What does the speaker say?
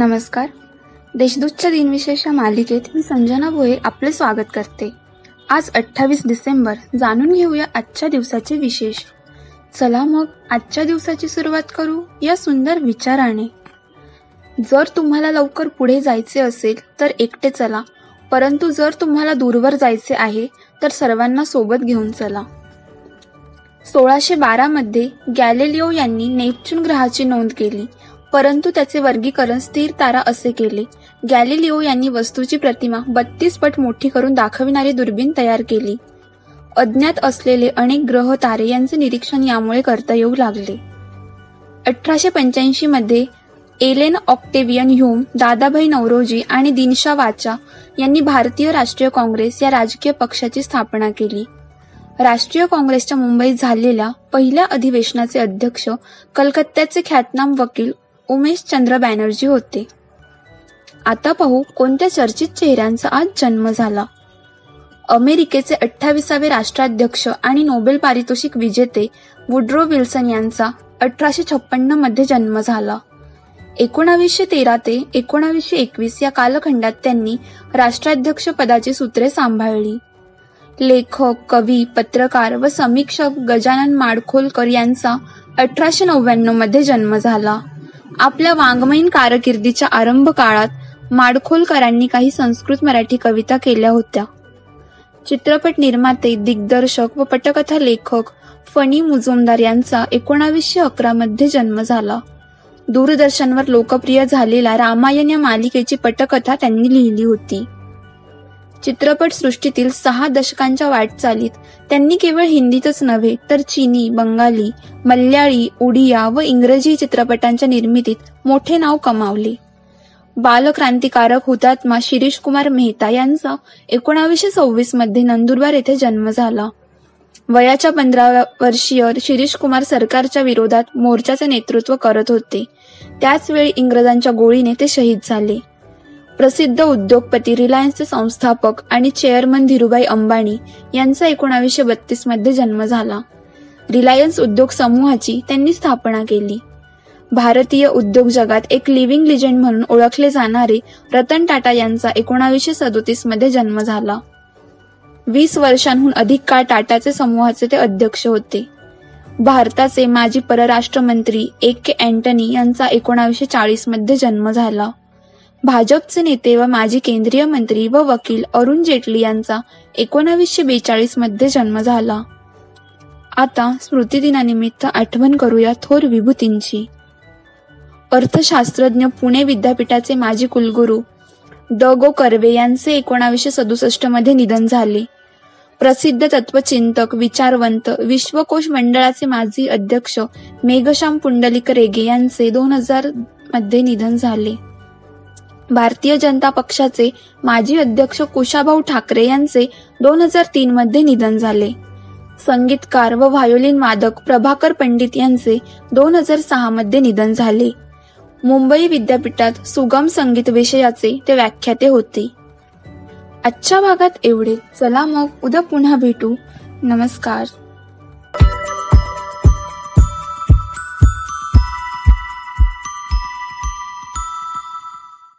नमस्कार. देशदूतच्या दिनविशेष या मालिकेत मी संजना भोये आपले स्वागत करते. आज अठ्ठावीस डिसेंबर जाणून घेऊया आजच्या दिवसाचे विशेष. चला मग आजच्या दिवसाची सुरुवात करू या सुंदर विचाराने. जर तुम्हाला लवकर पुढे जायचे असेल तर एकटे चला. परंतु जर तुम्हाला दूरवर जायचे आहे तर सर्वांना सोबत घेऊन चला. सोळाशे बारामध्ये गॅलेलिओ यांनी नेपच्यून ग्रहाची नोंद केली. परंतु त्याचे वर्गीकरण स्थिर तारा असे केले. गॅलिलिओ यांनी वस्तूची प्रतिमा बत्तीस पट मोठी करून दाखविणारी दुर्बीण तयार केली. अज्ञात असलेले अनेक ग्रह तारे यांचे निरीक्षण यामुळे करता येऊ लागले. अठराशे पंच्याऐंशी मध्ये Allan Octavian Hume Dadabhai Naoroji आणि दिनशा वाचा यांनी भारतीय राष्ट्रीय काँग्रेस या राजकीय पक्षाची स्थापना केली. राष्ट्रीय काँग्रेसच्या मुंबईत झालेल्या पहिल्या अधिवेशनाचे अध्यक्ष कलकत्त्याचे ख्यातनाम वकील उमेश चंद्र बॅनर्जी होते. आता पाहू कोणत्या चर्चित चेहऱ्यांचा आज जन्म झाला. अमेरिकेचे अठ्ठावीसावे राष्ट्राध्यक्ष आणि नोबेल पारितोषिक विजेते वुड्रो विल्सन यांचा अठराशे छप्पन्नमध्ये जन्म झाला. एकोणावीसशे तेरा ते एकोणावीसशे एकवीस या कालखंडात त्यांनी राष्ट्राध्यक्ष पदाची सूत्रे सांभाळली. लेखक कवी पत्रकार व समीक्षक गजानन माडखोलकर यांचा अठराशे नव्याण्णवमध्ये जन्म झाला. आपल्या वाङ्मयीन कारकिर्दीच्या आरंभ काळात माडखोलकरांनी काही संस्कृत मराठी कविता केल्या होत्या. चित्रपट निर्माते दिग्दर्शक व पटकथा लेखक फणी मुजुमदार यांचा एकोणावीसशे अकरा मध्ये जन्म झाला. दूरदर्शनवर लोकप्रिय झालेला रामायण या मालिकेची पटकथा त्यांनी लिहिली होती. चित्रपटसृष्टीतील सहा दशकांच्या वाटचालीत त्यांनी केवळ हिंदीतच नव्हे तर चीनी बंगाली मल्याळी उडिया व इंग्रजी चित्रपटांच्या निर्मितीत मोठे नाव कमावले. बालक्रांतिकारक हुतात्मा शिरीष कुमार मेहता यांचा एकोणावीसशे सव्वीसमध्ये नंदुरबार येथे जन्म झाला. वयाच्या पंधरा वर्षीय शिरीष कुमार सरकारच्या विरोधात मोर्चाचे नेतृत्व करत होते. त्याच वेळी इंग्रजांच्या गोळीने ते शहीद झाले. प्रसिद्ध उद्योगपती रिलायन्सचे संस्थापक आणि चेअरमन धीरूभाई अंबानी यांचा एकोणावीसशे बत्तीसमध्ये जन्म झाला. रिलायन्स उद्योग समूहाची त्यांनी स्थापना केली. भारतीय उद्योग जगात एक लिव्हिंग लिजेंड म्हणून ओळखले जाणारे रतन टाटा यांचा एकोणावीसशे सदोतीसमध्ये जन्म झाला. वीस वर्षांहून अधिक काळ टाटाचे समूहाचे ते अध्यक्ष होते. भारताचे माजी परराष्ट्र मंत्री ए के अँटनी यांचा एकोणावीसशे चाळीसमध्ये जन्म झाला. भाजपचे नेते व माजी केंद्रीय मंत्री व वकील अरुण जेटली यांचा एकोणावीसशे बेचाळीसमध्ये जन्म झाला. आता स्मृतिदिनानिमित्त आठवण करूया थोर विभूतींची. अर्थशास्त्रज्ञ पुणे विद्यापीठाचे माजी कुलगुरू द गो कर्वे यांचे एकोणावीसशे सदुसष्टमध्ये निधन झाले. प्रसिद्ध तत्वचिंतक विचारवंत विश्वकोश मंडळाचे माजी अध्यक्ष मेघश्याम पुंडलिक रेगे यांचे दोन हजारमध्ये निधन झाले. भारतीय जनता पक्षाचे माजी अध्यक्ष कुशाभाऊ ठाकरे यांचे दोन हजार तीन मध्ये निधन झाले. संगीतकार व व्हायोलिन वादक प्रभाकर पंडित यांचे दोन हजार सहा मध्ये निधन झाले. मुंबई विद्यापीठात सुगम संगीत विषयाचे ते व्याख्याते होते. आजच्या भागात एवढे. चला मग उद्या पुन्हा भेटू. नमस्कार.